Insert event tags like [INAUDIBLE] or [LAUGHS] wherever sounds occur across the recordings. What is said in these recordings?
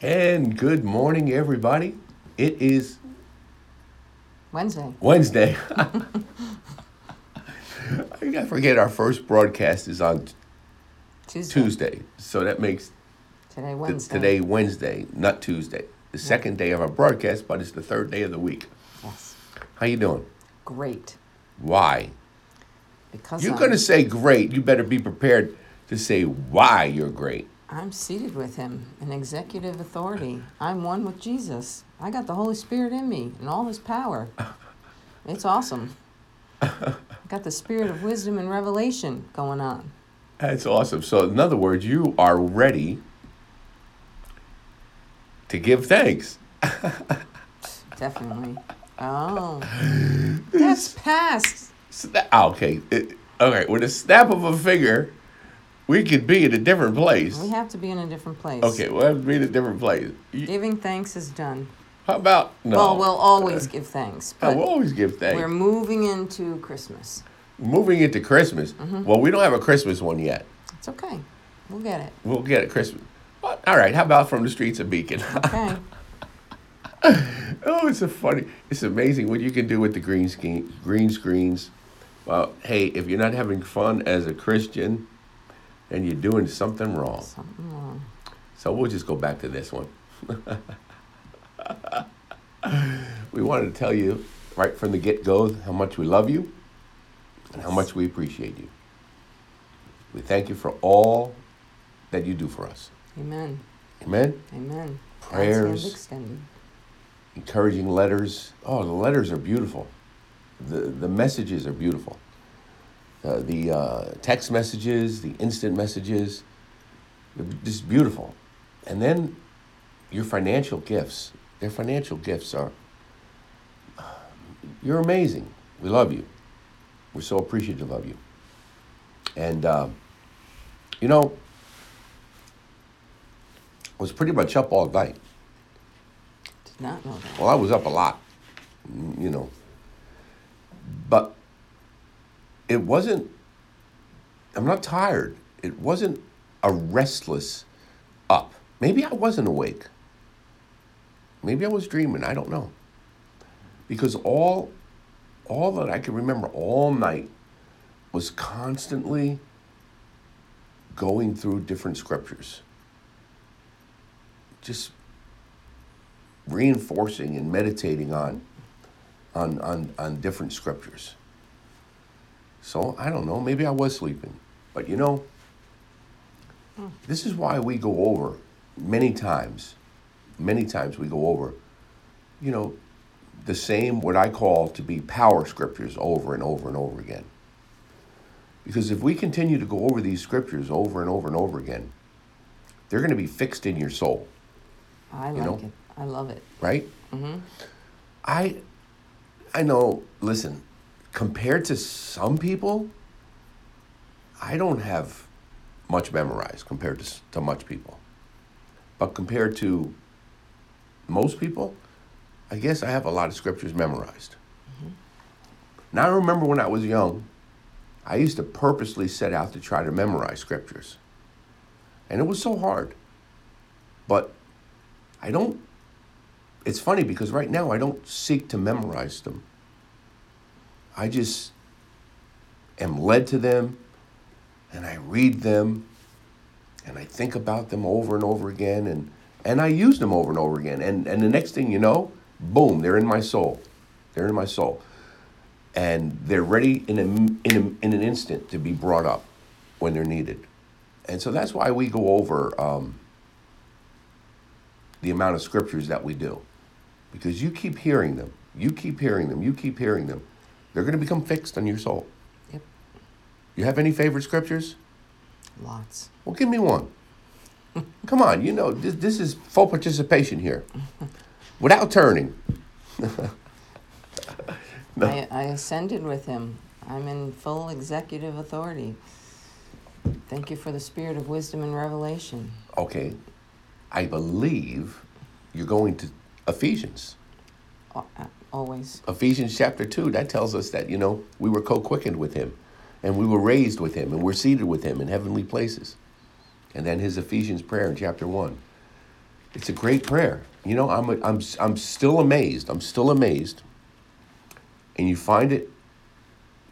And good morning, everybody. It is Wednesday. Wednesday. [LAUGHS] I forget our first broadcast is on Tuesday. Tuesday, so that makes Today, Wednesday. today Wednesday, not Tuesday. The second day of our broadcast, but it's the third day of the week. Yes. How you doing? Great. Why? Because You're I'm, gonna say great. You better be prepared to say why you're great. I'm seated with him in executive authority. I'm one with Jesus. I got the Holy Spirit in me and all his power. It's awesome. I got the spirit of wisdom and revelation going on. That's awesome. So, in other words, you are ready to give thanks. [LAUGHS] Definitely. Oh. That's past. Okay. It, okay. With a snap of a finger, we could be in a different place. We have to be in a different place. Okay, we'll have to be in a different place. You- Giving thanks is done. How about no? Well, we'll always give thanks, but we'll always give thanks. we're moving into Christmas. Moving into Christmas. Mm-hmm. Well, we don't have a Christmas one yet. It's okay. We'll get it. We'll get it Christmas. But, all right. How about from the streets of Beacon? Okay. [LAUGHS] oh, it's a funny. It's amazing what you can do with the green screen, green screens. Well, hey, if you're not having fun as a Christian, then you're doing something wrong. Something wrong. So we'll just go back to this one. [LAUGHS] we wanted to tell you right from the get go how much we love you and how much we appreciate you. We thank you for all that you do for us. Amen. Amen. Amen. Prayers. Encouraging letters. Oh, the letters are beautiful. The, the messages are beautiful. Uh, the uh, text messages, the instant messages, just beautiful. And then your financial gifts. Their financial gifts are, you're amazing. We love you. We're so appreciative of you. And, uh, you know, I was pretty much up all night. Did not know that. Well, I was up a lot, you know. It wasn't, I'm not tired. It wasn't a restless up. Maybe I wasn't awake. Maybe I was dreaming. I don't know. Because all, all that I could remember all night was constantly going through different scriptures. Just reinforcing and meditating on on on on different scriptures. So I don't know, maybe I was sleeping. But you know, this is why we go over many times, many times we go over, you know, the same what I call to be power scriptures over and over and over again. Because if we continue to go over these scriptures over and over and over again, they're going to be fixed in your soul I like know? it. I love it. right? Mm-hmm. I, I know. Listen, compared to some people, I don't have much memorized compared to to much people, but compared to most people, I guess I have a lot of scriptures memorized. Mm-hmm. Now I remember when I was young, I used to purposely set out to try to memorize scriptures, and it was so hard. But I don't it's funny because right now I don't seek to memorize them. I just am led to them and I read them and I think about them over and over again and, and I use them over and over again. And, and the next thing you know, boom, they're in my soul. They're in my soul. And they're ready in, a, in, a, in an instant to be brought up when they're needed. And so that's why we go over um, the amount of scriptures that we do because you keep hearing them. You keep hearing them. You keep hearing them. They're going to become fixed on your soul. Yep. You have any favorite scriptures? Lots. Well, give me one. [LAUGHS] Come on, you know, this, this is full participation here without turning. [LAUGHS] No. I, I ascended with him. I'm in full executive authority. Thank you for the spirit of wisdom and revelation. Okay, I believe you're going to Ephesians. Al- uh, Always. Ephesians chapter 2, that tells us that, you know, we were co quickened with him and we were raised with him and we're seated with him in heavenly places. And then his Ephesians prayer in chapter 1. It's a great prayer. You know, I'm, I'm, I'm still amazed. I'm still amazed. And you find it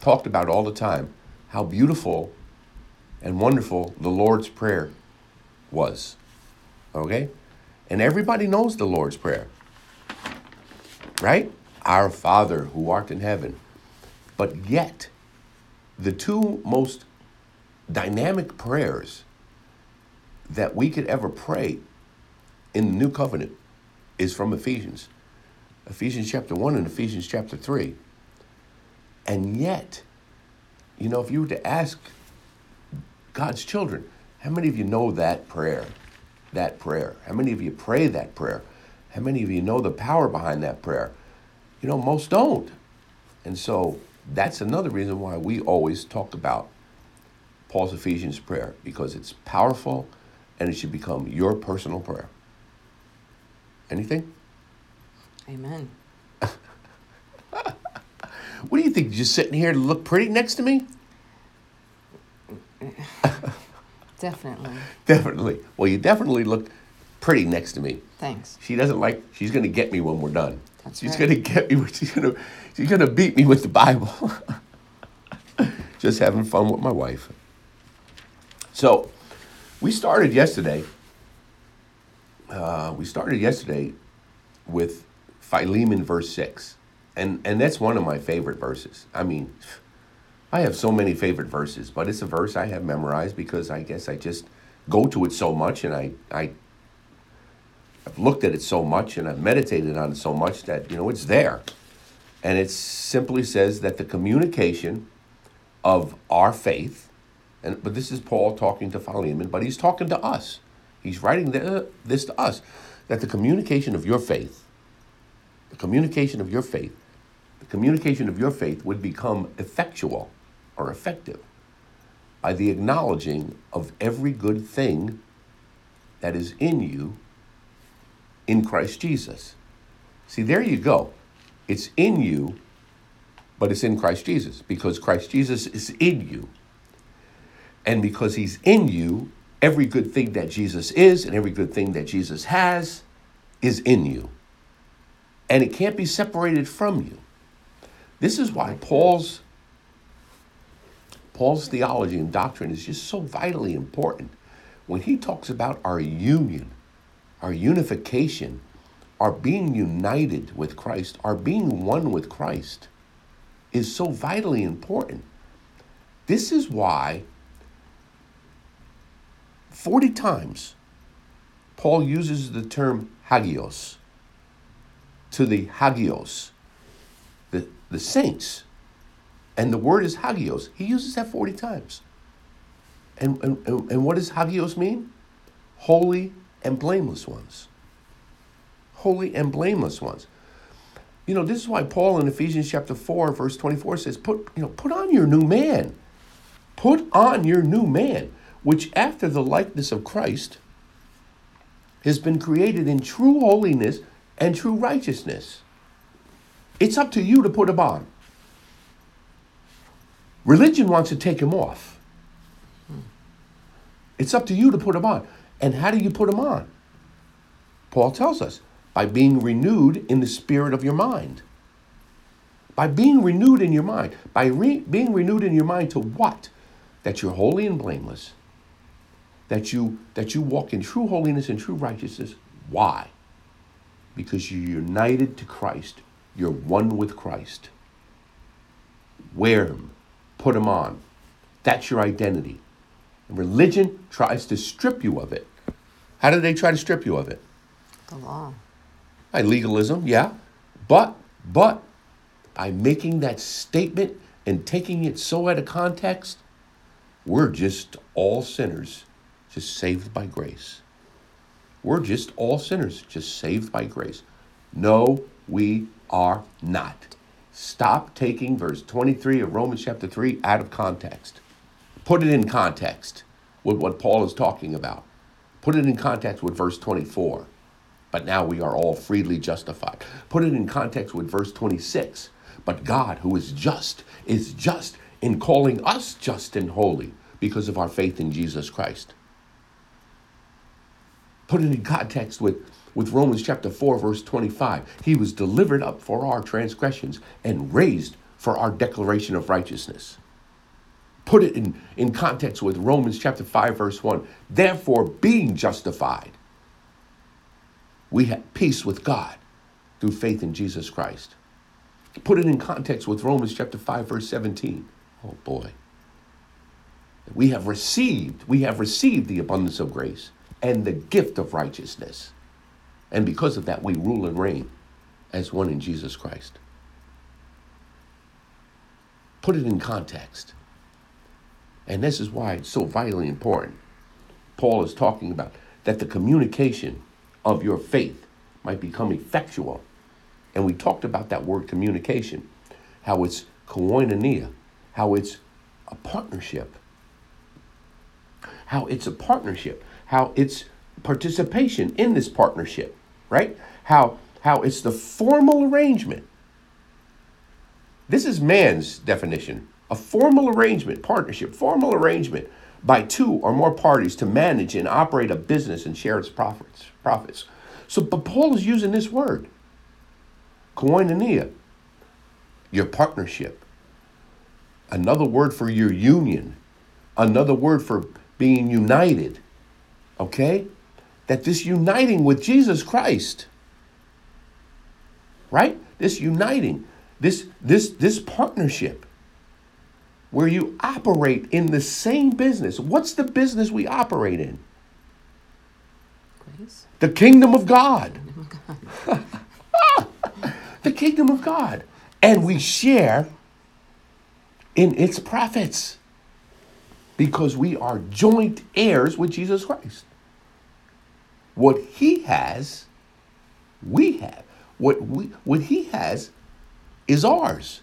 talked about all the time how beautiful and wonderful the Lord's Prayer was. Okay? And everybody knows the Lord's Prayer. Right? Our Father who art in heaven. But yet, the two most dynamic prayers that we could ever pray in the new covenant is from Ephesians. Ephesians chapter 1 and Ephesians chapter 3. And yet, you know, if you were to ask God's children, how many of you know that prayer? That prayer. How many of you pray that prayer? How many of you know the power behind that prayer? You know, most don't. And so that's another reason why we always talk about Paul's Ephesians prayer, because it's powerful and it should become your personal prayer. Anything? Amen. [LAUGHS] what do you think? Just sitting here to look pretty next to me? [LAUGHS] Definitely. definitely. Well, you definitely look pretty next to me. Thanks. She doesn't like. She's going to get me when we're done. That's she's right. going to get me. with- [LAUGHS] She's to. She's to beat me with the Bible. [LAUGHS] Just having fun with my wife. So, we started yesterday. Uh, we started yesterday with Philemon verse six, and and that's one of my favorite verses. I mean, I have so many favorite verses, but it's a verse I have memorized because I guess I just go to it so much, and I I I've looked at it so much and I've meditated on it so much that you know it's there, and it simply says that the communication of our faith, and but this is Paul talking to Philemon, but he's talking to us. He's writing the, this to us, that the communication of your faith, the communication of your faith, the communication of your faith would become effectual or effective by the acknowledging of every good thing that is in you in Christ Jesus. See, there you go. It's in you, but it's in Christ Jesus because Christ Jesus is in you. And because he's in you, every good thing that Jesus is and every good thing that Jesus has is in you. And it can't be separated from you. This is why Paul's Paul's theology and doctrine is just so vitally important. When he talks about our union, our unification, our being united with Christ, our being one with Christ, is so vitally important. This is why 40 times Paul uses the term hagios to the hagios, the, the saints. And the word is hagios. He uses that 40 times. And, and, and what does hagios mean? Holy and blameless ones. Holy and blameless ones. You know, this is why Paul in Ephesians chapter 4, verse 24 says, put, you know, put on your new man. Put on your new man, which after the likeness of Christ has been created in true holiness and true righteousness. It's up to you to put him on. Religion wants to take him off. It's up to you to put him on. And how do you put them on? Paul tells us by being renewed in the spirit of your mind. By being renewed in your mind. By re- being renewed in your mind to what? That you're holy and blameless. That you that you walk in true holiness and true righteousness. Why? Because you're united to Christ. You're one with Christ. Wear him. Put him on. That's your identity. Religion tries to strip you of it. How do they try to strip you of it? The law. By legalism, yeah. But, but, by making that statement and taking it so out of context, we're just all sinners, just saved by grace. We're just all sinners, just saved by grace. No, we are not. Stop taking verse 23 of Romans chapter 3 out of context. Put it in context with what Paul is talking about. Put it in context with verse 24. But now we are all freely justified. Put it in context with verse 26. But God, who is just, is just in calling us just and holy because of our faith in Jesus Christ. Put it in context with, with Romans chapter 4, verse 25. He was delivered up for our transgressions and raised for our declaration of righteousness. Put it in, in context with Romans chapter 5, verse 1. Therefore, being justified, we have peace with God through faith in Jesus Christ. Put it in context with Romans chapter 5, verse 17. Oh boy. We have received, we have received the abundance of grace and the gift of righteousness. And because of that, we rule and reign as one in Jesus Christ. Put it in context. And this is why it's so vitally important. Paul is talking about that the communication of your faith might become effectual. And we talked about that word communication, how it's koinonia, how it's a partnership, how it's a partnership how it's participation in this partnership, right? How how it's the formal arrangement. This is man's definition. A formal arrangement, partnership, formal arrangement by two or more parties to manage and operate a business and share its profits. Profits. So, but Paul is using this word, koinonia, your partnership. Another word for your union. Another word for being united okay? That this uniting with Jesus Christ, right? This uniting, this this this partnership where you operate in the same business. What's the business we operate in? Grace. The kingdom of God. [LAUGHS] the kingdom of God. And we share in its profits because we are joint heirs with Jesus Christ. What he has, we have. What we what he has is ours.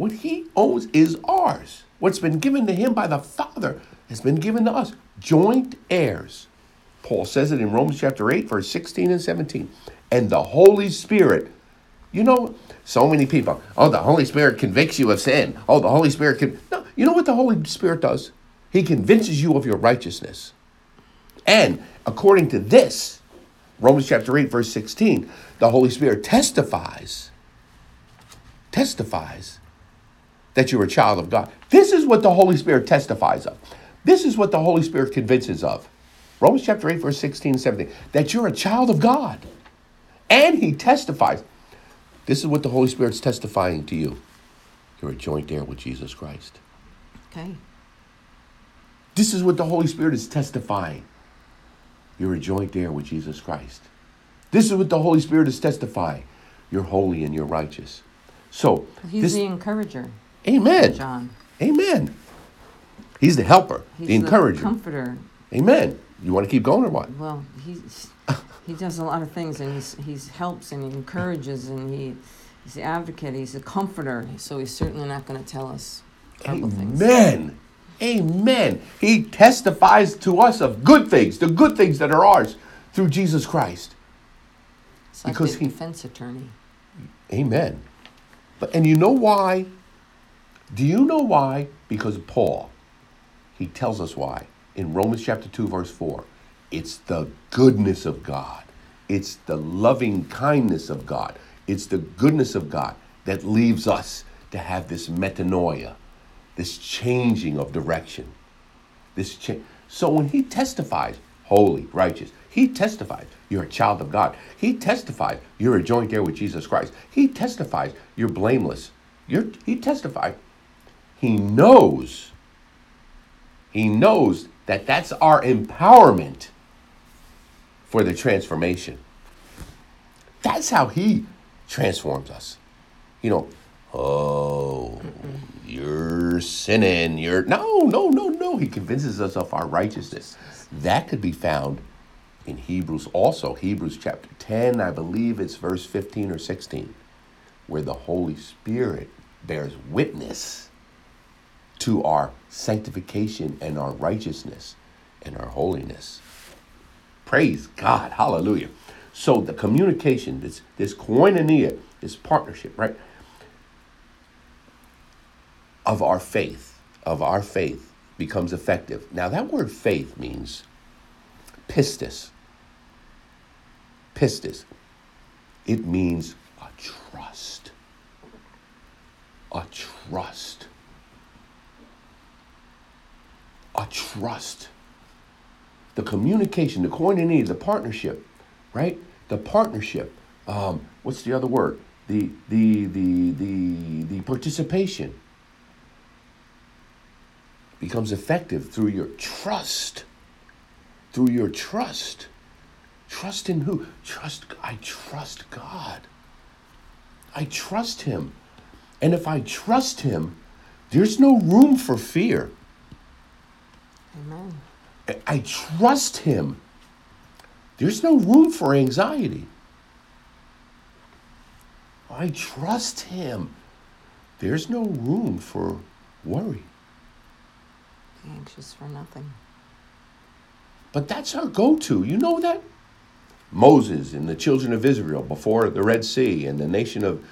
What he owns is ours. What's been given to him by the Father has been given to us. Joint heirs. Paul says it in Romans chapter 8, verse 16 and 17. And the Holy Spirit, you know, so many people, oh, the Holy Spirit convicts you of sin. Oh, the Holy Spirit can. No, you know what the Holy Spirit does? He convinces you of your righteousness. And according to this, Romans chapter 8, verse 16, the Holy Spirit testifies, testifies that you're a child of God. This is what the Holy Spirit testifies of. This is what the Holy Spirit convinces of. Romans chapter 8, verse 16 and 17, that you're a child of God. And he testifies. This is what the Holy Spirit's testifying to you. You're a joint heir with Jesus Christ. Okay. This is what the Holy Spirit is testifying. You're a joint heir with Jesus Christ. This is what the Holy Spirit is testifying. You're holy and you're righteous. So he's this, the encourager. Amen. John. Amen. He's the helper, he's the encourager, the comforter. Amen. You want to keep going or what? Well, he's he does a lot of things, and he's he's helps and he encourages, and he he's the advocate. He's the comforter. So he's certainly not going to tell us Amen. Things. Amen. He testifies to us of good things, the good things that are ours through Jesus Christ. It's like because he, defense attorney. Amen. But and you know why? Do you know why? Because Paul, he tells us why in Romans chapter 2, verse 4. It's the goodness of God. It's the loving kindness of God. It's the goodness of God that leaves us to have this metanoia, this changing of direction. This cha- so when he testifies, holy, righteous, he testifies you're a child of God. He testifies you're a joint heir with Jesus Christ. He testifies you're blameless. You're, he testifies he knows. He knows that that's our empowerment for the transformation. That's how he transforms us. You know, oh, you're sinning. You're no, no, no, no. He convinces us of our righteousness. That could be found in Hebrews also, Hebrews chapter 10, I believe it's verse 15 or 16, where the Holy Spirit bears witness to our sanctification and our righteousness and our holiness. Praise God. Hallelujah. So the communication, this this koinonia, this partnership, right? of our faith, of our faith becomes effective. Now, that word faith means pistis. pistis. It means a trust. A trust. A trust. The communication, the koinonia, the partnership, right? The partnership. Um, what's the other word? The the the the the participation becomes effective through your trust. Through your trust. Trust in who? Trust I trust God. I trust him. And if I trust him, there's no room for fear. Amen. I trust him. There's no room for anxiety. I trust him. There's no room for worry. Be anxious for nothing. But that's our go to. You know that? Moses and the children of Israel before the Red Sea and the nation of,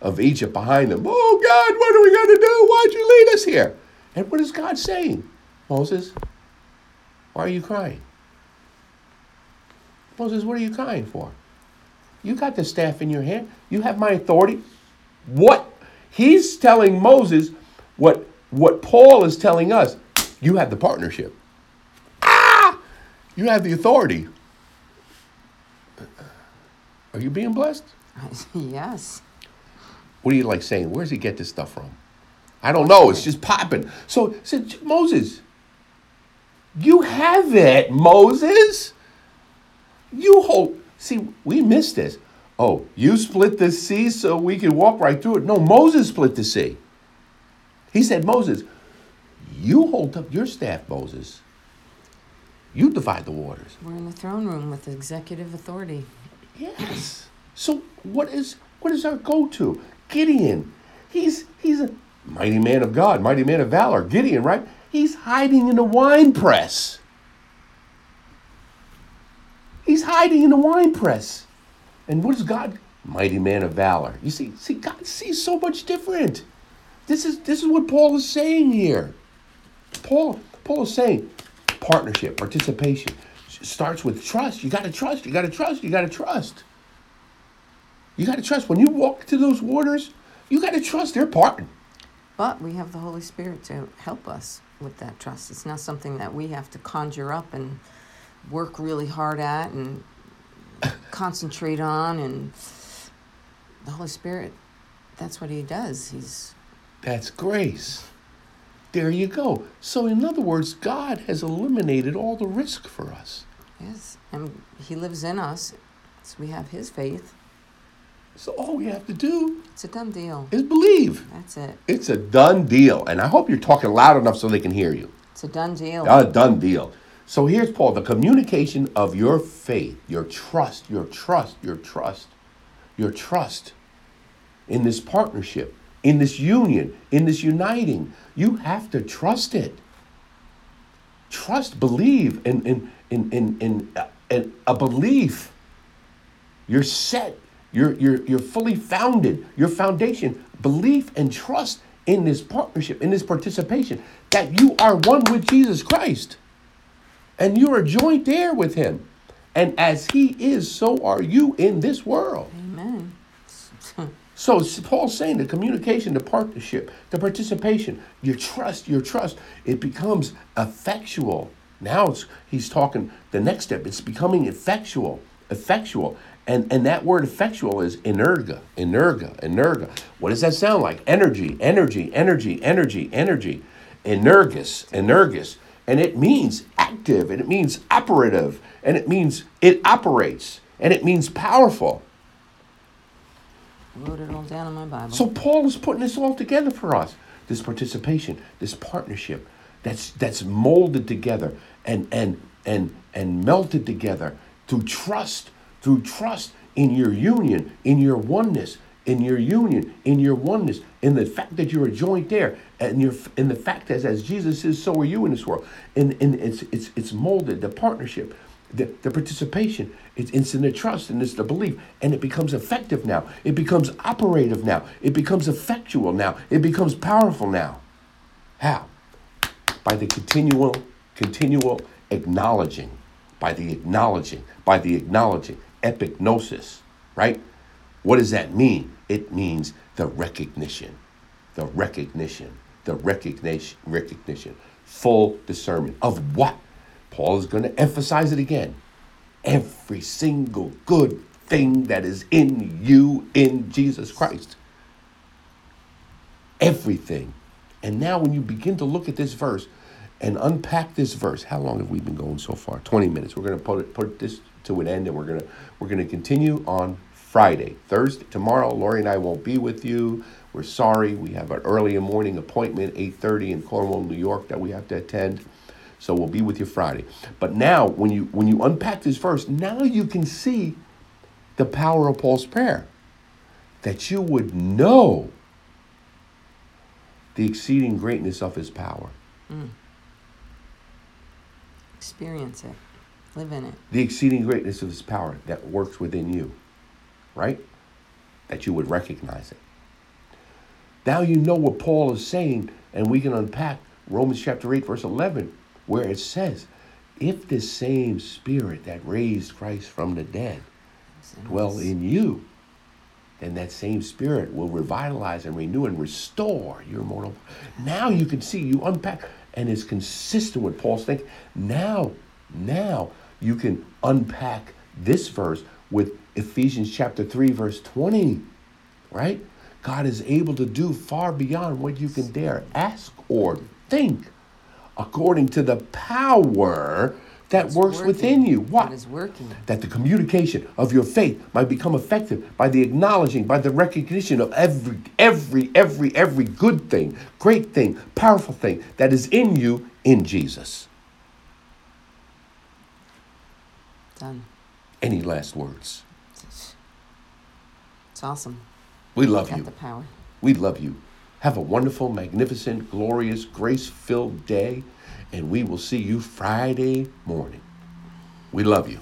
of Egypt behind them. Oh, God, what are we going to do? Why'd you lead us here? And what is God saying? Moses, why are you crying? Moses, what are you crying for? You got the staff in your hand. You have my authority. What? He's telling Moses what, what Paul is telling us. You have the partnership. Ah! You have the authority. Are you being blessed? [LAUGHS] yes. What are you like saying? Where does he get this stuff from? I don't know. It's just popping. So, said Moses, you have it, Moses. You hold. See, we missed this. Oh, you split the sea so we could walk right through it. No, Moses split the sea. He said, Moses, you hold up your staff, Moses. You divide the waters. We're in the throne room with executive authority. Yes. So what is what is our go-to? Gideon. He's he's a mighty man of God, mighty man of valor. Gideon, right? He's hiding in a wine press. He's hiding in a wine press. And what is God? Mighty man of valor. You see, see, God sees so much different. This is this is what Paul is saying here. Paul, Paul is saying partnership, participation starts with trust. You got to trust. You got to trust. You got to trust. You got to trust. When you walk to those waters, you got to trust their parting. But we have the Holy Spirit to help us with that trust. It's not something that we have to conjure up and work really hard at and [COUGHS] concentrate on. And the Holy Spirit, that's what He does. He's That's grace. There you go. So, in other words, God has eliminated all the risk for us. yes, and He lives in us. So we have His faith. So, all we have to do It's a done deal. is believe. That's it. It's a done deal. And I hope you're talking loud enough so they can hear you. It's a done deal. A done deal. So, here's Paul the communication of your faith, your trust, your trust, your trust, your trust in this partnership, in this union, in this uniting. You have to trust it. Trust, believe in, in, in, in, in, uh, in a belief. You're set. You're, you're, you're fully founded. Your foundation, belief and trust in this partnership, in this participation, that you are one with Jesus Christ. And you are joint heir with him. And as he is, so are you in this world. Amen. So Paul's saying the communication, the partnership, the participation, your trust, your trust, it becomes effectual. Now it's he's talking the next step. It's becoming effectual, effectual. And and that word effectual is energa, energa, energa. What does that sound like? Energy, energy, energy, energy, energy. Energus, energus. And it means active, and it means operative, and it means it operates, and it means powerful. Wrote it all down in my Bible. So Paul is putting this all together for us. This participation, this partnership that's that's molded together and and and and melted together through trust, through trust in your union, in your oneness, in your union, in your oneness, in the fact that you're a joint there, and you're in the fact that as Jesus is, so are you in this world. And, and it's it's it's molded, the partnership, the, the participation, it's, it's in the trust and it's the belief, and it becomes effective now. It becomes operative now. It becomes effectual now. It becomes powerful now. How? By the continual, continual acknowledging, by the acknowledging, by the acknowledging, epignosis, right? What does that mean? It means the recognition, the recognition, the recognition, recognition, full discernment of what? Paul is going to emphasize it again. Every single good thing that is in you in Jesus Christ. Everything. And now, when you begin to look at this verse and unpack this verse, how long have we been going so far? 20 minutes. We're going to put, it, put this to an end and we're to, we're to continue on Friday. Thursday, tomorrow, Lori and I won't be with you. We're sorry. We have an early morning appointment, 8.30 in Cornwall, New York, that we have to attend. So we'll be with you Friday. But now, when you when you unpack this verse, now you can see the power of Paul's prayer. That you would know the exceeding greatness of his power. Mm. Experience it. Live in it. The exceeding greatness of his power that works within you. Right? That you would recognize it. Now you know what Paul is saying, and we can unpack Romans chapter 8, verse 11, where it says, If the same spirit that raised Christ from the dead dwell in you, then that same spirit will revitalize and renew and restore your mortal. Now you can see, you unpack, and it's consistent with Paul's thinking. Now, now you can unpack this verse with Ephesians chapter 3, verse 20, right? God is able to do far beyond what you can dare ask or think according to the power that It's works working. within you. What? That is working. that the communication of your faith might become effective by the acknowledging, by the recognition of every, every, every, every good thing, great thing, powerful thing that is in you in Jesus. Done. Any last words? It's awesome. We love you. the power. We love you. Have a wonderful, magnificent, glorious, grace filled day, and we will see you Friday morning. We love you.